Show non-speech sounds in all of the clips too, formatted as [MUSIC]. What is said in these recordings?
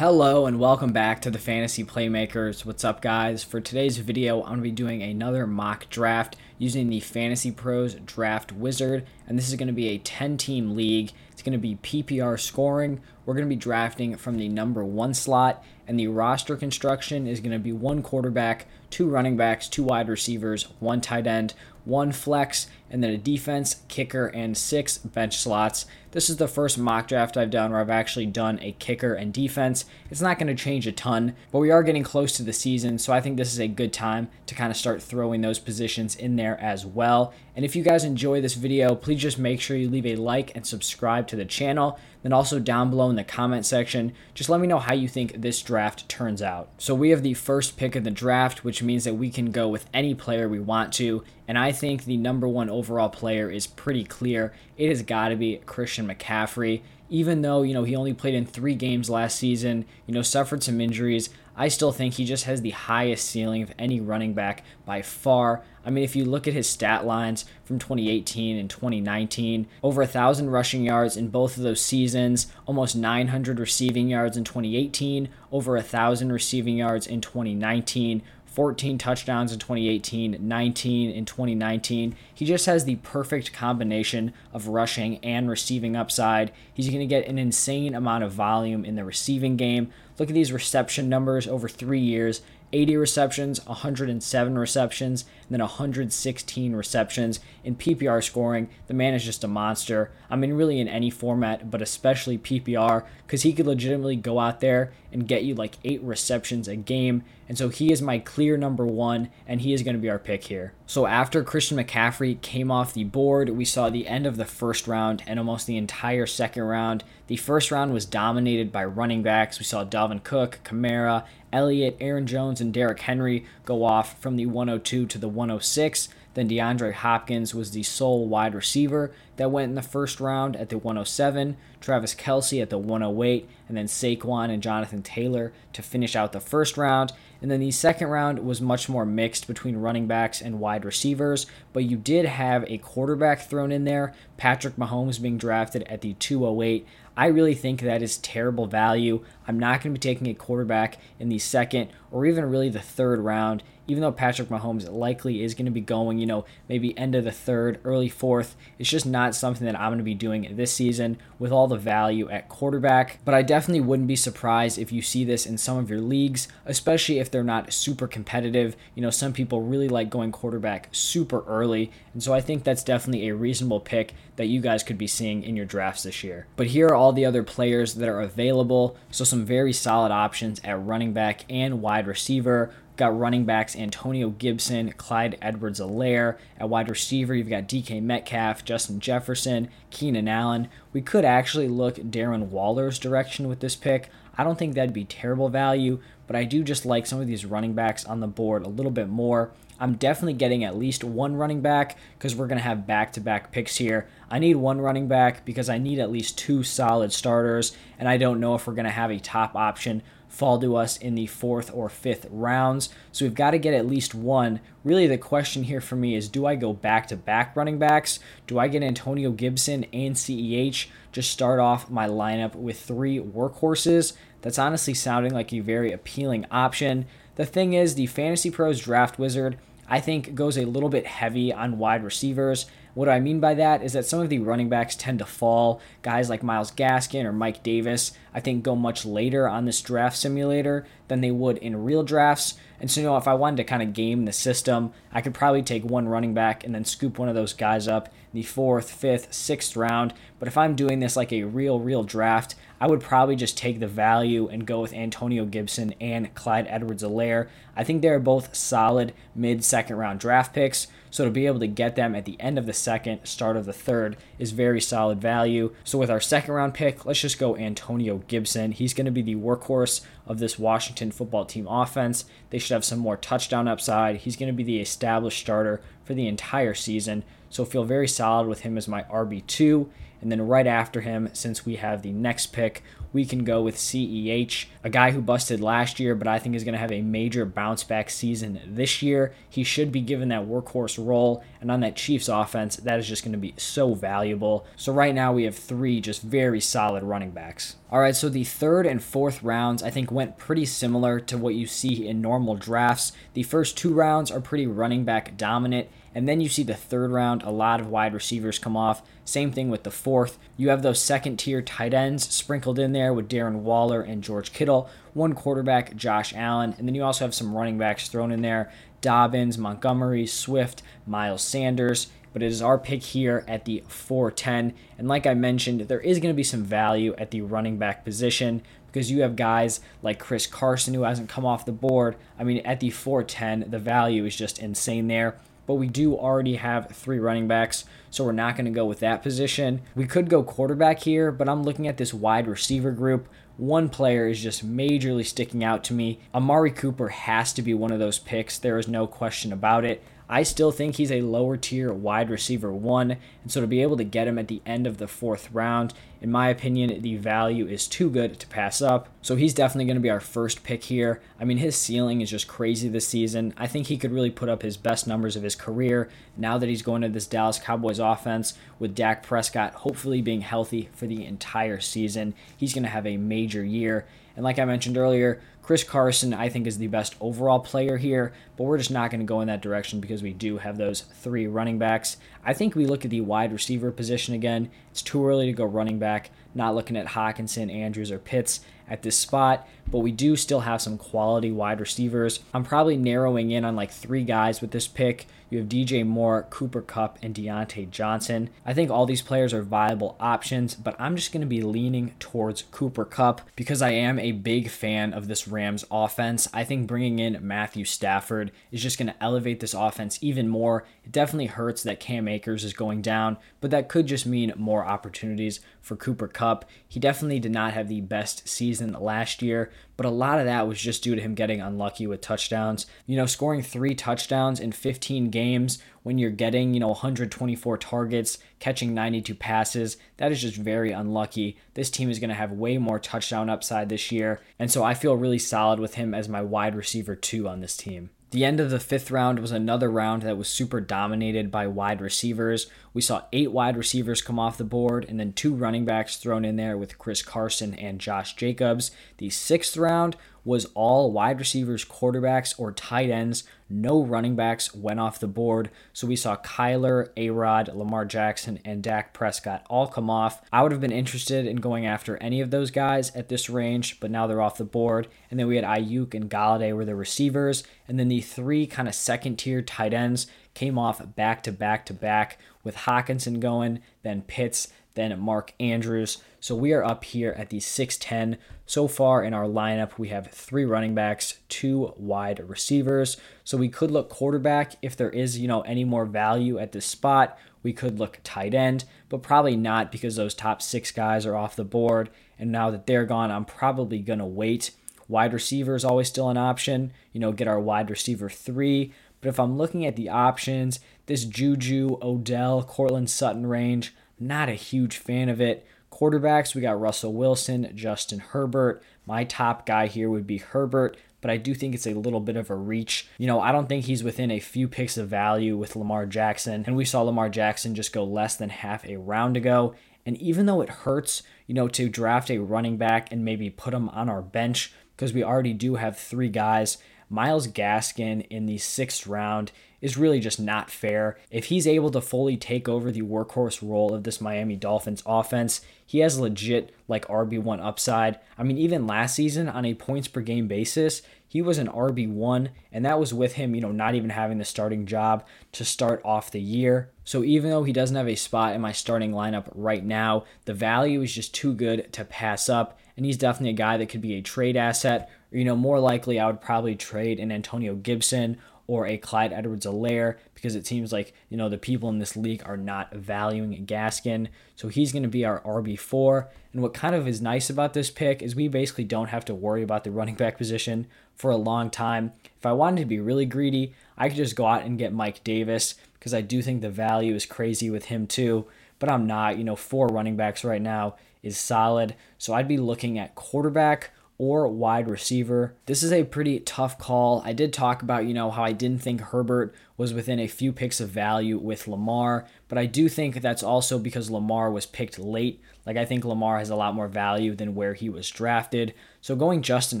Hello and welcome back to the Fantasy Playmakers. What's up, guys? For today's video, I'm going to be doing another mock draft using the Fantasy Pros Draft Wizard, and this is going to be a 10 team league. It's going to be PPR scoring. We're going to be drafting from the number one slot, and the roster construction is going to be one quarterback, two running backs, two wide receivers, one tight end, one flex, and then a defense, kicker, and six bench slots. This is the first mock draft I've done where I've actually done a kicker and defense. It's not going to change a ton, but we are getting close to the season, so I think this is a good time to kind of start throwing those positions in there as well. And if you guys enjoy this video, please just make sure you leave a like and subscribe to the channel. Then also down below in the comment section, just let me know how you think this draft turns out. So we have the first pick of the draft, which means that we can go with any player we want to. And I think the number one overall player is pretty clear. It has got to be Christian McCaffrey. Even though, you know, he only played in three games last season, you know, suffered some injuries, I still think he just has the highest ceiling of any running back by far. I mean, if you look at his stat lines from 2018 and 2019, over 1,000 rushing yards in both of those seasons, almost 900 receiving yards in 2018, over 1,000 receiving yards in 2019. 14 touchdowns in 2018, 19 in 2019. He just has the perfect combination of rushing and receiving upside. He's going to get an insane amount of volume in the receiving game. Look at these reception numbers over three years 80 receptions, 107 receptions, then 116 receptions. In PPR scoring, the man is just a monster. I mean, really in any format, but especially PPR, because he could legitimately go out there and get you like eight receptions a game. And so he is my clear number one, and he is going to be our pick here. So after Christian McCaffrey came off the board, we saw the end of the first round and almost the entire second round. The first round was dominated by running backs. We saw Dalvin Cook, Kamara, Elliott, Aaron Jones, and Derrick Henry go off from the 102 to the 106. Then DeAndre Hopkins was the sole wide receiver that went in the first round at the 107, Travis Kelce at the 108, and then Saquon and Jonathan Taylor to finish out the first round. And then the second round was much more mixed between running backs and wide receivers, but you did have a quarterback thrown in there, Patrick Mahomes being drafted at the 208. I really think that is terrible value. I'm not going to be taking a quarterback in the second or even really the third round, even though Patrick Mahomes likely is going to be going, you know, maybe end of the third, early fourth. It's just not something that I'm going to be doing this season with all the value at quarterback. But I definitely wouldn't be surprised if you see this in some of your leagues, especially if they're not super competitive. You know, some people really like going quarterback super early. And so I think that's definitely a reasonable pick that you guys could be seeing in your drafts this year. But here are all the other players that are available. So some very solid options at running back and wide receiver. Got running backs Antonio Gibson, Clyde Edwards Helaire. At wide receiver, you've got DK Metcalf, Justin Jefferson, Keenan Allen. We could actually look Darren Waller's direction with this pick. I don't think that'd be terrible value, but I do just like some of these running backs on the board a little bit more. I'm definitely getting at least one running back because we're going to have back to back picks here. I need one running back because I need at least two solid starters, and I don't know if we're going to have a top option fall to us in the fourth or fifth rounds. So we've got to get at least one. Really, the question here for me is do I go back to back running backs? Do I get Antonio Gibson and CEH? Just start off my lineup with three workhorses. That's honestly sounding like a very appealing option. The thing is, the Fantasy Pros Draft Wizard I think goes a little bit heavy on wide receivers. What I mean by that is that some of the running backs tend to fall. Guys like Myles Gaskin or Mike Davis, I think, go much later on this draft simulator than they would in real drafts. And so, you know, if I wanted to kind of game the system, I could probably take one running back and then scoop one of those guys up the fourth, fifth, sixth round. But if I'm doing this like a real, real draft, I would probably just take the value and go with Antonio Gibson and Clyde Edwards Helaire. I think they're both solid mid second round draft picks. So to be able to get them at the end of the second, start of the third is very solid value. So with our second round pick, let's just go Antonio Gibson. He's going to be the workhorse of this Washington football team offense. They should have some more touchdown upside. He's going to be the established starter for the entire season. So feel very solid with him as my RB2. And then right after him, since we have the next pick, we can go with CEH, a guy who busted last year, but I think is going to have a major bounce back season this year. He should be given that workhorse role, and on that Chiefs offense, that is just going to be so valuable. So right now we have three just very solid running backs. All right, so the third and fourth rounds I think went pretty similar to what you see in normal drafts. The first two rounds are pretty running back dominant, and then you see the third round, a lot of wide receivers come off. Same thing with the fourth. You have those second tier tight ends sprinkled in there with Darren Waller and George Kittle, one quarterback, Josh Allen, and then you also have some running backs thrown in there Dobbins, Montgomery, Swift, Miles Sanders. But it is our pick here at the 410. And like I mentioned, there is going to be some value at the running back position because you have guys like Chris Carson who hasn't come off the board. I mean, at the 410, the value is just insane there but we do already have three running backs, so we're not going to go with that position. We could go quarterback here, but I'm looking at this wide receiver group. One player is just majorly sticking out to me. Amari Cooper has to be one of those picks. There is no question about it. I still think he's a lower tier wide receiver one. And so to be able to get him at the end of the fourth round, in my opinion, the value is too good to pass up. So he's definitely going to be our first pick here. I mean, his ceiling is just crazy this season. I think he could really put up his best numbers of his career now that he's going to this Dallas Cowboys offense with Dak Prescott hopefully being healthy for the entire season. He's going to have a major year. And like I mentioned earlier, Chris Carson, I think, is the best overall player here, but we're just not going to go in that direction because we do have those three running backs. I think we look at the wide receiver position again. It's too early to go running back, not looking at Hockenson, Andrews, or Pitts at this spot, but we do still have some quality wide receivers. I'm probably narrowing in on like three guys with this pick. You have DJ Moore, Cooper Kupp, and Diontae Johnson. I think all these players are viable options, but I'm just going to be leaning towards Cooper Kupp because I am a big fan of this Rams offense. I think bringing in Matthew Stafford is just going to elevate this offense even more. It definitely hurts that Cam Akers is going down, but that could just mean more opportunities for Cooper Kupp. He definitely did not have the best season last year, but a lot of that was just due to him getting unlucky with touchdowns. You know, scoring three touchdowns in 15 games when you're getting, you know, 124 targets, catching 92 passes, that is just very unlucky. This team is going to have way more touchdown upside this year, and so I feel really solid with him as my wide receiver two on this team. The end of the fifth round was another round that was super dominated by wide receivers. We saw eight wide receivers come off the board and then two running backs thrown in there with Chris Carson and Josh Jacobs. The sixth round was all wide receivers, quarterbacks, or tight ends. No running backs went off the board. So we saw Kyler, A Rod, Lamar Jackson, and Dak Prescott all come off. I would have been interested in going after any of those guys at this range, but now they're off the board. And then we had Aiyuk and Golladay were the receivers. And then the three kind of second tier tight ends came off back to back to back with Hockenson going, then Pitts, then Mark Andrews. So we are up here at the 610. So far in our lineup, we have three running backs, two wide receivers. So we could look quarterback if there is, you know, any more value at this spot. We could look tight end, but probably not because those top six guys are off the board. And now that they're gone, I'm probably going to wait. Wide receiver is always still an option. You know, get our wide receiver three. But if I'm looking at the options, this Juju, Odell, Courtland Sutton range, not a huge fan of it. Quarterbacks, we got Russell Wilson, Justin Herbert. My top guy here would be Herbert, but I do think it's a little bit of a reach. You know, I don't think he's within a few picks of value with Lamar Jackson, and we saw Lamar Jackson just go less than half a round ago. And even though it hurts, you know, to draft a running back and maybe put him on our bench, because we already do have three guys, Myles Gaskin in the sixth round is really just not fair. If he's able to fully take over the workhorse role of this Miami Dolphins offense, he has legit like RB1 upside. I mean, even last season on a points per game basis, he was an RB1, and that was with him, you know, not even having the starting job to start off the year. So even though he doesn't have a spot in my starting lineup right now, the value is just too good to pass up, and he's definitely a guy that could be a trade asset. You know, more likely I would probably trade an Antonio Gibson or a Clyde Edwards Helaire because it seems like, you know, the people in this league are not valuing Gaskin. So he's going to be our RB4. And what kind of is nice about this pick is we basically don't have to worry about the running back position for a long time. If I wanted to be really greedy, I could just go out and get Mike Davis because I do think the value is crazy with him too. but I'm not. You know, four running backs right now is solid. So I'd be looking at quarterback or wide receiver. This is a pretty tough call. I did talk about, you know, how I didn't think Herbert was within a few picks of value with Lamar, but I do think that's also because Lamar was picked late. Like I think Lamar has a lot more value than where he was drafted. So going Justin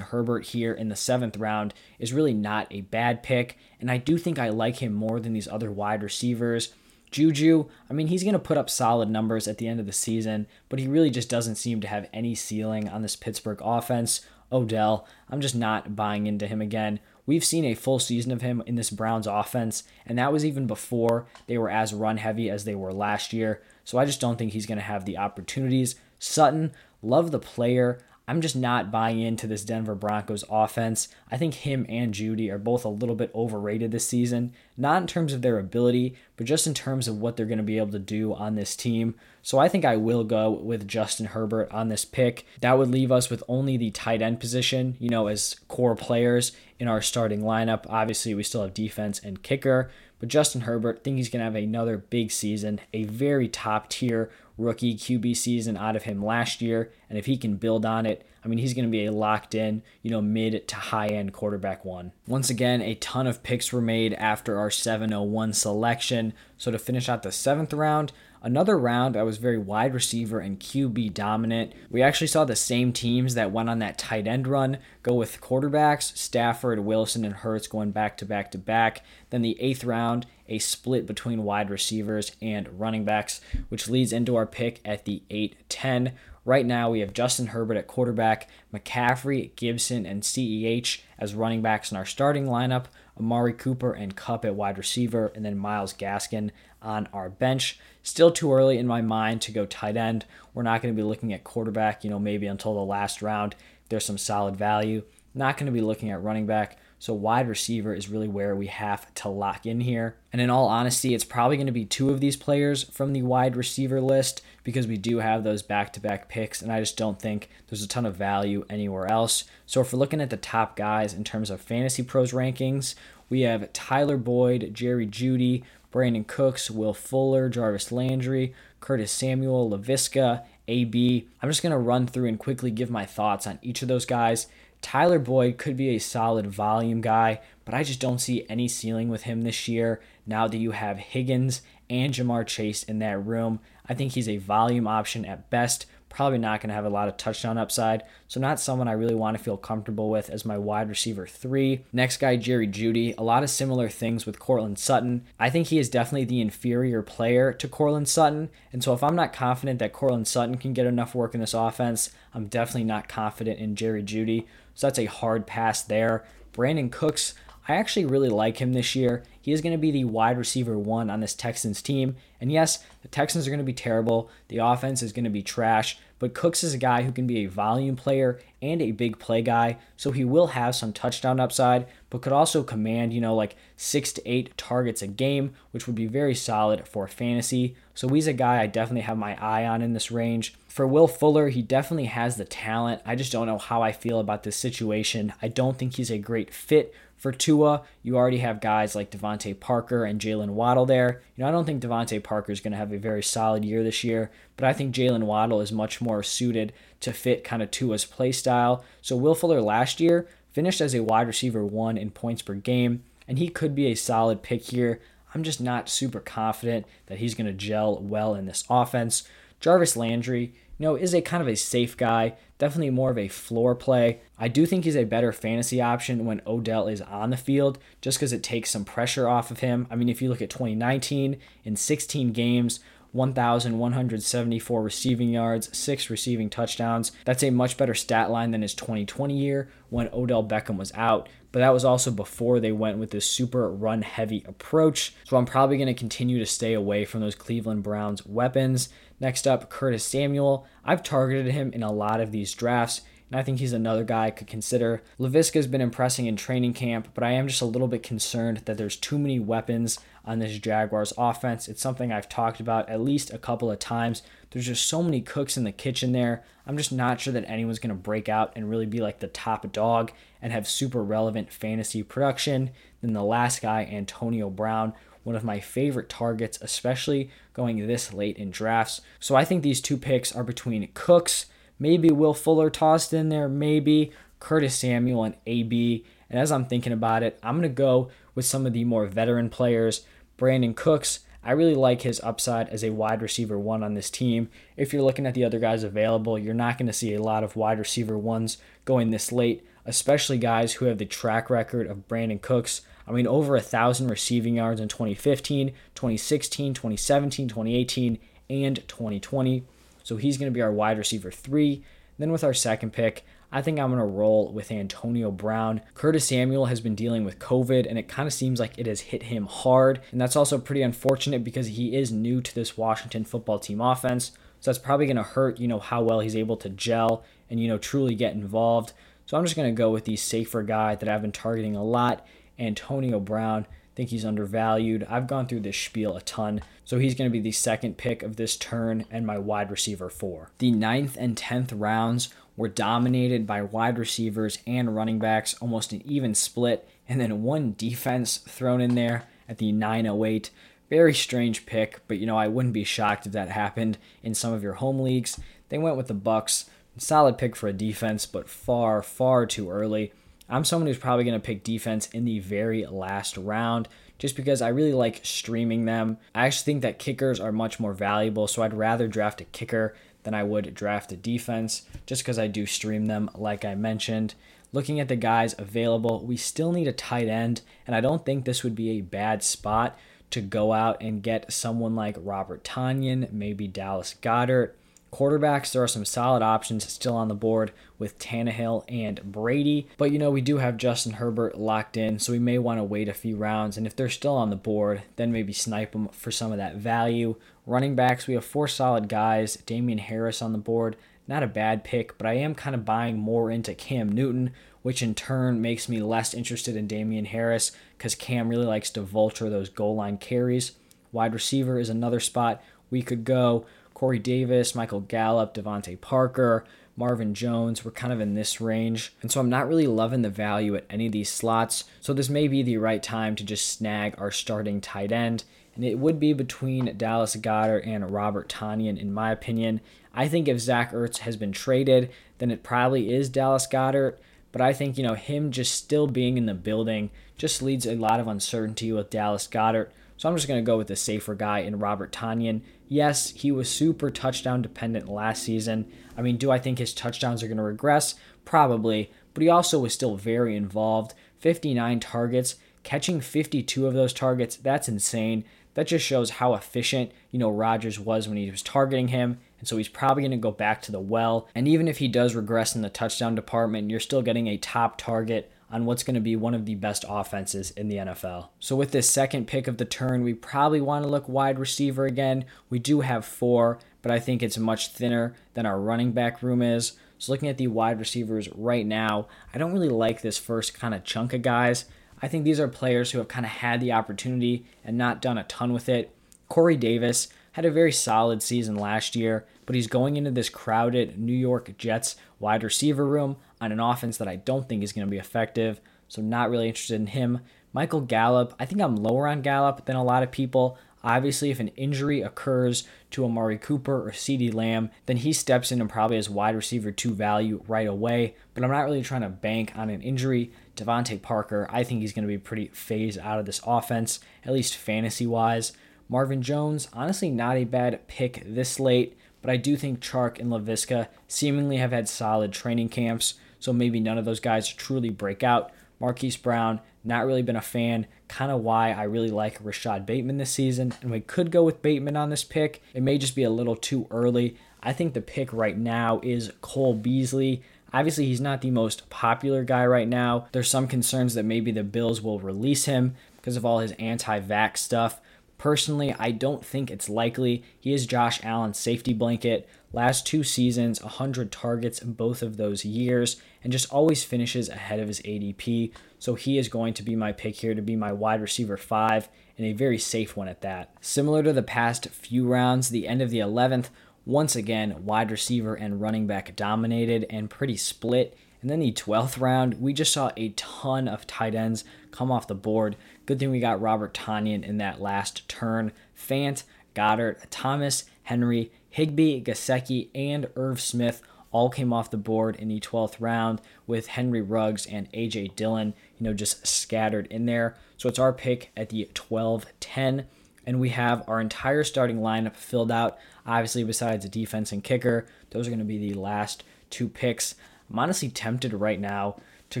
Herbert here in the 7th round is really not a bad pick, and I do think I like him more than these other wide receivers. Juju, I mean, he's going to put up solid numbers at the end of the season, but he really just doesn't seem to have any ceiling on this Pittsburgh offense. Odell, I'm just not buying into him again. We've seen a full season of him in this Browns offense, and that was even before they were as run heavy as they were last year. So I just don't think he's going to have the opportunities. Sutton, love the player. I'm just not buying into this Denver Broncos offense. I think him and Jeudy are both a little bit overrated this season, not in terms of their ability, but just in terms of what they're going to be able to do on this team. So I think I will go with Justin Herbert on this pick. That would leave us with only the tight end position, you know, as core players in our starting lineup. Obviously, we still have defense and kicker, but Justin Herbert, think he's going to have another big season, a very top tier rookie QB season out of him last year. And if he can build on it, I mean, he's going to be a locked in, you know, mid to high end quarterback one. Once again, a ton of picks were made after our 701 selection. So to finish out the seventh round, Another round, I was very wide receiver and QB dominant. We actually saw the same teams that went on that tight end run go with quarterbacks Stafford, Wilson, and Hurts going back to back to back. Then the eighth round, a split between wide receivers and running backs, which leads into our pick at the 8 10. Right now, we have Justin Herbert at quarterback, McCaffrey, Gibson, and CEH as running backs in our starting lineup, Amari Cooper and Kupp at wide receiver, and then Myles Gaskin on our bench. Still too early in my mind to go tight end. We're not going to be looking at quarterback, you know, maybe until the last round. There's some solid value. Not going to be looking at running back. So wide receiver is really where we have to lock in here. And in all honesty, it's probably going to be two of these players from the wide receiver list because we do have those back-to-back picks and I just don't think there's a ton of value anywhere else. So if we're looking at the top guys in terms of fantasy pros rankings, we have Tyler Boyd, Jerry Jeudy, Brandin Cooks, Will Fuller, Jarvis Landry, Curtis Samuel, Laviska, AB. I'm just going to run through and quickly give my thoughts on each of those guys. Tyler Boyd could be a solid volume guy, but I just don't see any ceiling with him this year now that you have Higgins and Ja'Marr Chase in that room. I think he's a volume option at best, probably not going to have a lot of touchdown upside. So, not someone I really want to feel comfortable with as my wide receiver three. Next guy, Jerry Jeudy. A lot of similar things with Courtland Sutton. I think he is definitely the inferior player to Courtland Sutton. And so, if I'm not confident that Courtland Sutton can get enough work in this offense, I'm definitely not confident in Jerry Jeudy. So, that's a hard pass there. Brandin Cooks, I actually really like him this year. He is going to be the wide receiver one on this Texans team. And yes, the Texans are going to be terrible. The offense is going to be trash. But Cooks is a guy who can be a volume player and a big play guy. So he will have some touchdown upside, but could also command, you know, like six to eight targets a game, which would be very solid for fantasy. So he's a guy I definitely have my eye on in this range. For Will Fuller, he definitely has the talent. I just don't know how I feel about this situation. I don't think he's a great fit for Tua, you already have guys like DeVante Parker and Jaylen Waddle there. You know, I don't think DeVante Parker is going to have a very solid year this year, but I think Jaylen Waddle is much more suited to fit kind of Tua's play style. So Will Fuller last year finished as a wide receiver one in points per game, and he could be a solid pick here. I'm just not super confident that he's going to gel well in this offense. Jarvis Landry, you know, is a kind of a safe guy, definitely more of a floor play. I do think he's a better fantasy option when Odell is on the field, just because it takes some pressure off of him. I mean, if you look at 2019, in 16 games, 1,174 receiving yards, six receiving touchdowns. That's a much better stat line than his 2020 year when Odell Beckham was out. But that was also before they went with this super run heavy approach. So I'm probably going to continue to stay away from those Cleveland Browns weapons. Next up, Curtis Samuel. I've targeted him in a lot of these drafts and I think he's another guy I could consider. Laviska's been impressing in training camp, but I am just a little bit concerned that there's too many weapons on this Jaguars offense. It's something I've talked about at least a couple of times. There's just so many cooks in the kitchen there. I'm just not sure that anyone's going to break out and really be like the top dog and have super relevant fantasy production. Then the last guy, Antonio Brown. One of my favorite targets, especially going this late in drafts. So I think these two picks are between Cooks, maybe Will Fuller tossed in there, maybe Curtis Samuel and AB. And as I'm thinking about it, I'm going to go with some of the more veteran players. Brandin Cooks, I really like his upside as a wide receiver one on this team. If you're looking at the other guys available, you're not going to see a lot of wide receiver ones going this late, especially guys who have the track record of Brandin Cooks. I mean, over a thousand receiving yards in 2015, 2016, 2017, 2018, and 2020. So he's going to be our wide receiver three. Then with our second pick, I think I'm going to roll with Antonio Brown. Curtis Samuel has been dealing with COVID, and it kind of seems like it has hit him hard. And that's also pretty unfortunate because he is new to this Washington football team offense. So that's probably going to hurt, you know, how well he's able to gel and, you know, truly get involved. So I'm just going to go with the safer guy that I've been targeting a lot, Antonio Brown. I think he's undervalued. I've gone through this spiel a ton. So he's going to be the second pick of this turn and my wide receiver four. The ninth and tenth rounds were dominated by wide receivers and running backs, almost an even split, and then one defense thrown in there at the 908. Very strange pick, but you know, I wouldn't be shocked if that happened in some of your home leagues. They went with the Bucs. Solid pick for a defense, but far, far too early. I'm someone who's probably going to pick defense in the very last round just because I really like streaming them. I actually think that kickers are much more valuable, so I'd rather draft a kicker than I would draft a defense just because I do stream them, like I mentioned. Looking at the guys available, we still need a tight end, and I don't think this would be a bad spot to go out and get someone like Robert Tonyan, maybe Dallas Goedert. Quarterbacks, there are some solid options still on the board with Tannehill and Brady. But you know, we do have Justin Herbert locked in, so we may want to wait a few rounds. And if they're still on the board, then maybe snipe them for some of that value. Running backs, we have four solid guys. Damien Harris on the board, not a bad pick, but I am kind of buying more into Cam Newton, which in turn makes me less interested in Damien Harris because Cam really likes to vulture those goal line carries. Wide receiver is another spot we could go. Corey Davis, Michael Gallup, DeVante Parker, Marvin Jones. We're kind of in this range. And so I'm not really loving the value at any of these slots. So this may be the right time to just snag our starting tight end. And it would be between Dallas Goedert and Robert Tonyan, in my opinion. I think if Zach Ertz has been traded, then it probably is Dallas Goedert. But I think, you know, him just still being in the building just leads a lot of uncertainty with Dallas Goedert. So I'm just going to go with the safer guy in Robert Tonyan. Yes, he was super touchdown dependent last season. I mean, do I think his touchdowns are going to regress? Probably. But he also was still very involved. 59 targets, catching 52 of those targets. That's insane. That just shows how efficient, you know, Rodgers was when he was targeting him. And so he's probably going to go back to the well. And even if he does regress in the touchdown department, you're still getting a top target on what's going to be one of the best offenses in the NFL. So, with this second pick of the turn, we probably want to look wide receiver again. We do have four, but I think it's much thinner than our running back room is. So, looking at the wide receivers right now, I don't really like this first kind of chunk of guys. I think these are players who have kind of had the opportunity and not done a ton with it. Corey Davis had a very solid season last year, but he's going into this crowded New York Jets wide receiver room on an offense that I don't think is going to be effective. So, not really interested in him. Michael Gallup, I think I'm lower on Gallup than a lot of people. Obviously, if an injury occurs to Amari Cooper or CeeDee Lamb, then he steps in and probably has wide receiver two value right away. But I'm not really trying to bank on an injury. DeVante Parker, I think he's going to be pretty phased out of this offense, at least fantasy wise. Marvin Jones, honestly, not a bad pick this late, but I do think Chark and Laviska seemingly have had solid training camps, so maybe none of those guys truly break out. Marquise Brown, not really been a fan. Kind of why I really like Rashod Bateman this season. And we could go with Bateman on this pick. It may just be a little too early. I think the pick right now is Cole Beasley. Obviously, he's not the most popular guy right now. There's some concerns that maybe the Bills will release him because of all his anti vax stuff. Personally, I don't think it's likely. He is Josh Allen's safety blanket. Last two seasons, 100 targets in both of those years, and just always finishes ahead of his ADP. So he is going to be my pick here to be my wide receiver five, and a very safe one at that. Similar to the past few rounds, the end of the 11th, once again, wide receiver and running back dominated and pretty split. And then the 12th round, we just saw a ton of tight ends come off the board. Good thing we got Robert Tonyan in that last turn. Fant, Goedert, Thomas, Henry, Higbee, Gesicki, and Irv Smith all came off the board in the 12th round with Henry Ruggs and AJ Dillon, you know, just scattered in there. So it's our pick at the 12 10. And we have our entire starting lineup filled out. Obviously, besides the defense and kicker, those are going to be the last two picks. I'm honestly tempted right now to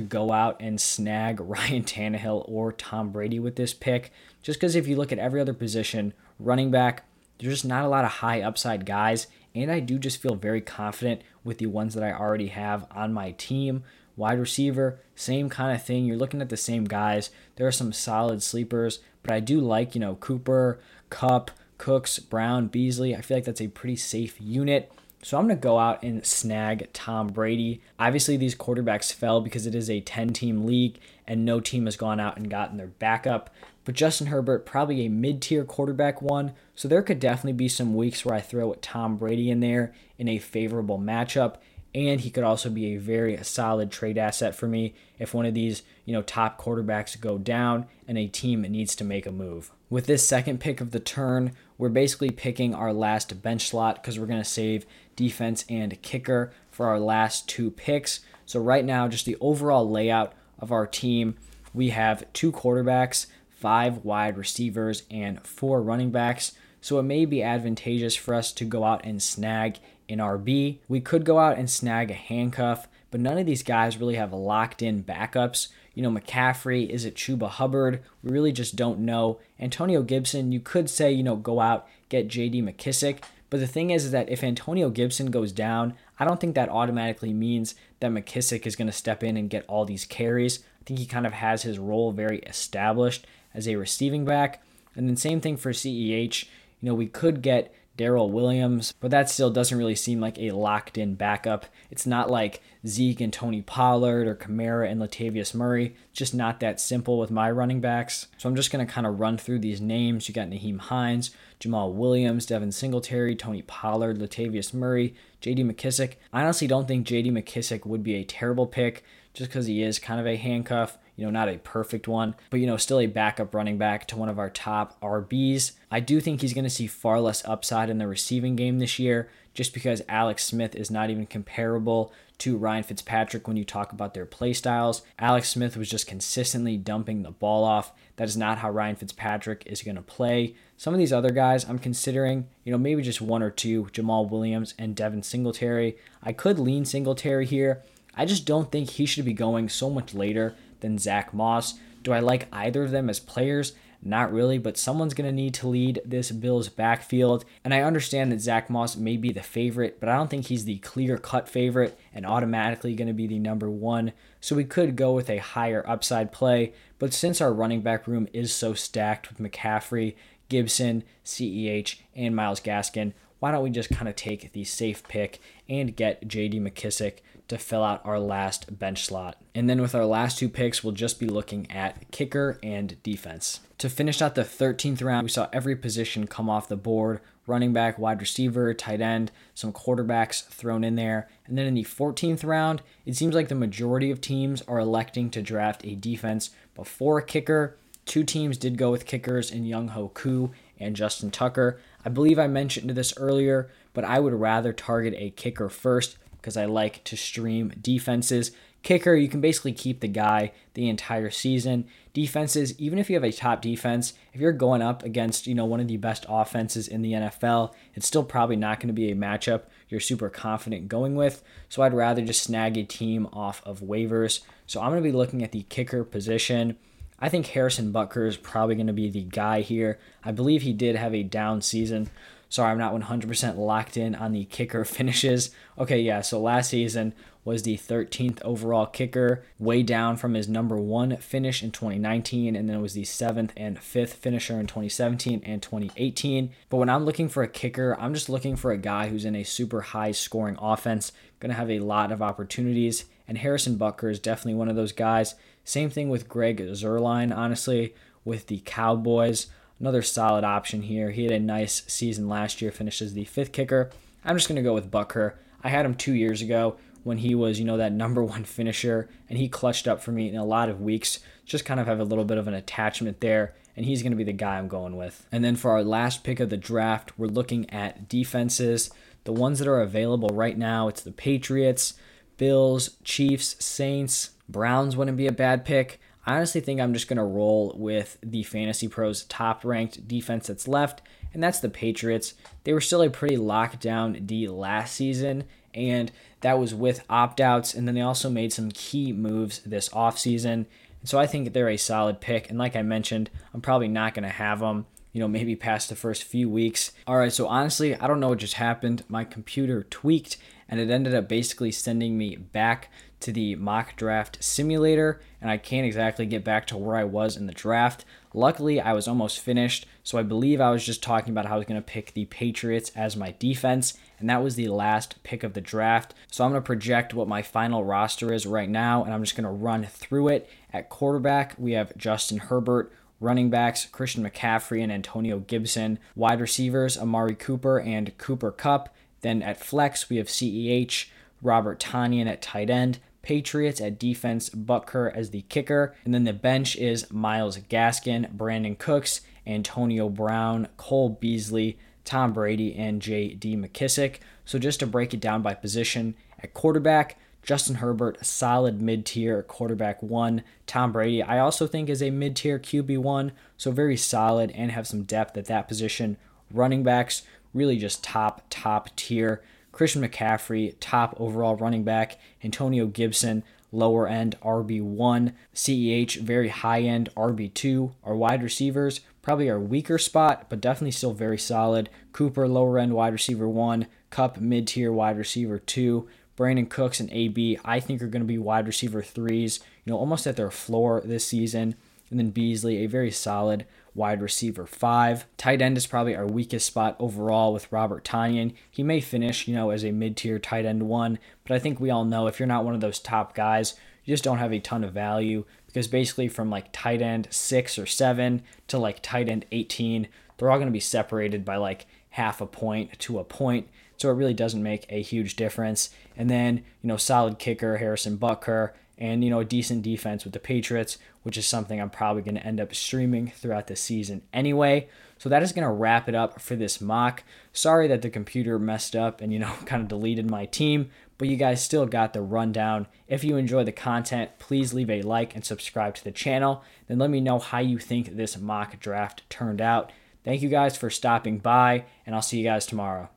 go out and snag [LAUGHS] Ryan Tannehill or Tom Brady with this pick, just because if you look at every other position, running back, there's just not a lot of high upside guys. And I do just feel very confident with the ones that I already have on my team. Wide receiver, same kind of thing. You're looking at the same guys. There are some solid sleepers, but I do like, you know, Cooper, Kupp, Cooks, Brown, Beasley. I feel like that's a pretty safe unit. So I'm going to go out and snag Tom Brady. Obviously, these quarterbacks fell because it is a 10 team league and no team has gone out and gotten their backup. But Justin Herbert, probably a mid tier quarterback one. So there could definitely be some weeks where I throw Tom Brady in there in a favorable matchup. And he could also be a very solid trade asset for me if one of these, you know, top quarterbacks go down and a team needs to make a move. With this second pick of the turn, we're basically picking our last bench slot because we're going to save defense and kicker for our last two picks. So right now, just the overall layout of our team, we have two quarterbacks, five wide receivers, and four running backs. So it may be advantageous for us to go out and snag an RB. We could go out and snag a handcuff, but none of these guys really have locked in backups. You know, McCaffrey, is it Chuba Hubbard? We really just don't know. Antonio Gibson, you could say, you know, go out, get JD McKissic. But the thing is, is that if Antonio Gibson goes down, I don't think that automatically means that McKissic is going to step in and get all these carries. I think he kind of has his role very established as a receiving back. And then same thing for CEH. You know, we could get Darrel Williams, but that still doesn't really seem like a locked in backup. It's not like Zeke and Tony Pollard or Kamara and Latavius Murray. Just not that simple with my running backs. So I'm just going to kind of run through these names. You got Nyheim Hines, Jamaal Williams, Devin Singletary, Tony Pollard, Latavius Murray, JD McKissic. I honestly don't think JD McKissic would be a terrible pick just because he is kind of a handcuff you know, not a perfect one, but you know, still a backup running back to one of our top RBs. I do think he's going to see far less upside in the receiving game this year just because Alex Smith is not even comparable to Ryan Fitzpatrick when you talk about their play styles. Alex Smith was just consistently dumping the ball off. That is not how Ryan Fitzpatrick is going to play. Some of these other guys I'm considering, you know, maybe just one or two, Jamaal Williams and Devin Singletary. I could lean Singletary here. I just don't think he should be going so much later than Zack Moss. Do I like either of them as players? Not really, but someone's going to need to lead this Bills backfield. And I understand that Zack Moss may be the favorite, but I don't think he's the clear cut favorite and automatically going to be the number one. So we could go with a higher upside play. But since our running back room is so stacked with McCaffrey, Gibson, CEH, and Myles Gaskin, why don't we just kind of take the safe pick and get JD McKissic to fill out our last bench slot. And then with our last two picks, we'll just be looking at kicker and defense. To finish out the 13th round, we saw every position come off the board running back, wide receiver, tight end, some quarterbacks thrown in there. And then in the 14th round, it seems like the majority of teams are electing to draft a defense before a kicker. Two teams did go with kickers in Younghoe Koo and Justin Tucker. I believe I mentioned this earlier, but I would rather target a kicker first because I like to stream defenses. Kicker, you can basically keep the guy the entire season. Defenses, even if you have a top defense, if you're going up against, you know, one of the best offenses in the NFL, it's still probably not going to be a matchup you're super confident going with. So I'd rather just snag a team off of waivers. So I'm going to be looking at the kicker position. I think Harrison Butker is probably going to be the guy here. I believe he did have a down season, Sorry, I'm not 100% locked in on the kicker [LAUGHS] finishes. Okay, yeah, so last season was the 13th overall kicker, way down from his number one finish in 2019, and then it was the seventh and fifth finisher in 2017 and 2018. But when I'm looking for a kicker, I'm just looking for a guy who's in a super high scoring offense, to have a lot of opportunities, and Harrison Butker is definitely one of those guys. Same thing with Greg Zuerlein, honestly, with the Cowboys another solid option here. He had a nice season last year, finishes the fifth kicker. I'm just going to go with Butker. I had him two years ago. when he was, you know, that number [LAUGHS] one finisher, and he clutched up for me in a lot of weeks. Just kind of have a little bit of an attachment there, and he's going to be the guy I'm going with. And then for our last pick of the draft, we're looking at defenses. The ones that are available right now, it's the Patriots, Bills, Chiefs, Saints, Browns wouldn't be a bad pick. I honestly think I'm just going to roll with the Fantasy Pros top ranked defense that's left, and that's the Patriots. They were still a pretty locked down D last season, and that was with opt outs, and then they also made some key moves this offseason. So I think they're a solid pick, and like I mentioned, I'm probably not going to have them you know, maybe past the first few weeks. All right, so honestly, I don't know what just happened. My computer tweaked and it ended up basically sending me back to the mock draft simulator, and I can't exactly get back to where I was in the draft. Luckily, I was almost finished, so I believe I was just talking about how I was going to pick the Patriots as my defense, and that was the last pick of the draft. So I'm going to project what my final roster is right now, and I'm just going to run through it. At quarterback, we have Justin Herbert. Running backs, Christian McCaffrey and Antonio Gibson. Wide receivers, Amari Cooper and Cooper Kupp. Then at flex, we have CEH, Robert Tonyan at tight end, Patriots at defense, Butker as the kicker. And then the bench is Myles Gaskin, Brandin Cooks, Antonio Brown, Cole Beasley, Tom Brady, and J.D. McKissic. So just to break it down by position, at quarterback, Justin Herbert, solid mid tier quarterback one. Tom Brady, I also think is a mid tier QB one, so very solid and have some depth at that position. Running backs, really just top, top tier. Christian McCaffrey, top overall running back. Antonio Gibson, lower end RB1. CEH, very high end RB2. Our wide receivers, probably our weaker spot, but definitely still very solid. Cooper, lower end wide receiver 1. Kupp, mid tier wide receiver 2. Brandin Cooks and AB, I think are going to be wide receiver threes, you know, almost at their floor this season. And then Beasley, a very solid wide receiver five. Tight end is probably our weakest spot overall with Robert Tonyan. He may finish, you know, as a mid tier tight end one, but I think we all know if you're not one of those top guys, you just don't have a ton of value because basically from like tight end six or seven to like tight end 18, they're all going to be separated by like half a point to a point. So it really doesn't make a huge difference. And then, you know, solid kicker, Harrison Butker, and, you know, a decent defense with the Patriots, which is something I'm probably going to end up streaming throughout the season anyway. So that is going to wrap it up for this mock. Sorry that the computer messed up and, you know, [LAUGHS] kind of deleted my team, but you guys still got the rundown. If you enjoy the content, please leave a like and subscribe to the channel. Then let me know how you think this mock draft turned out. Thank you guys for stopping by, and I'll see you guys tomorrow.